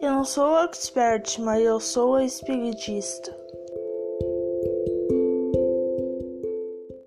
Eu não sou expert, mas eu sou espiritista.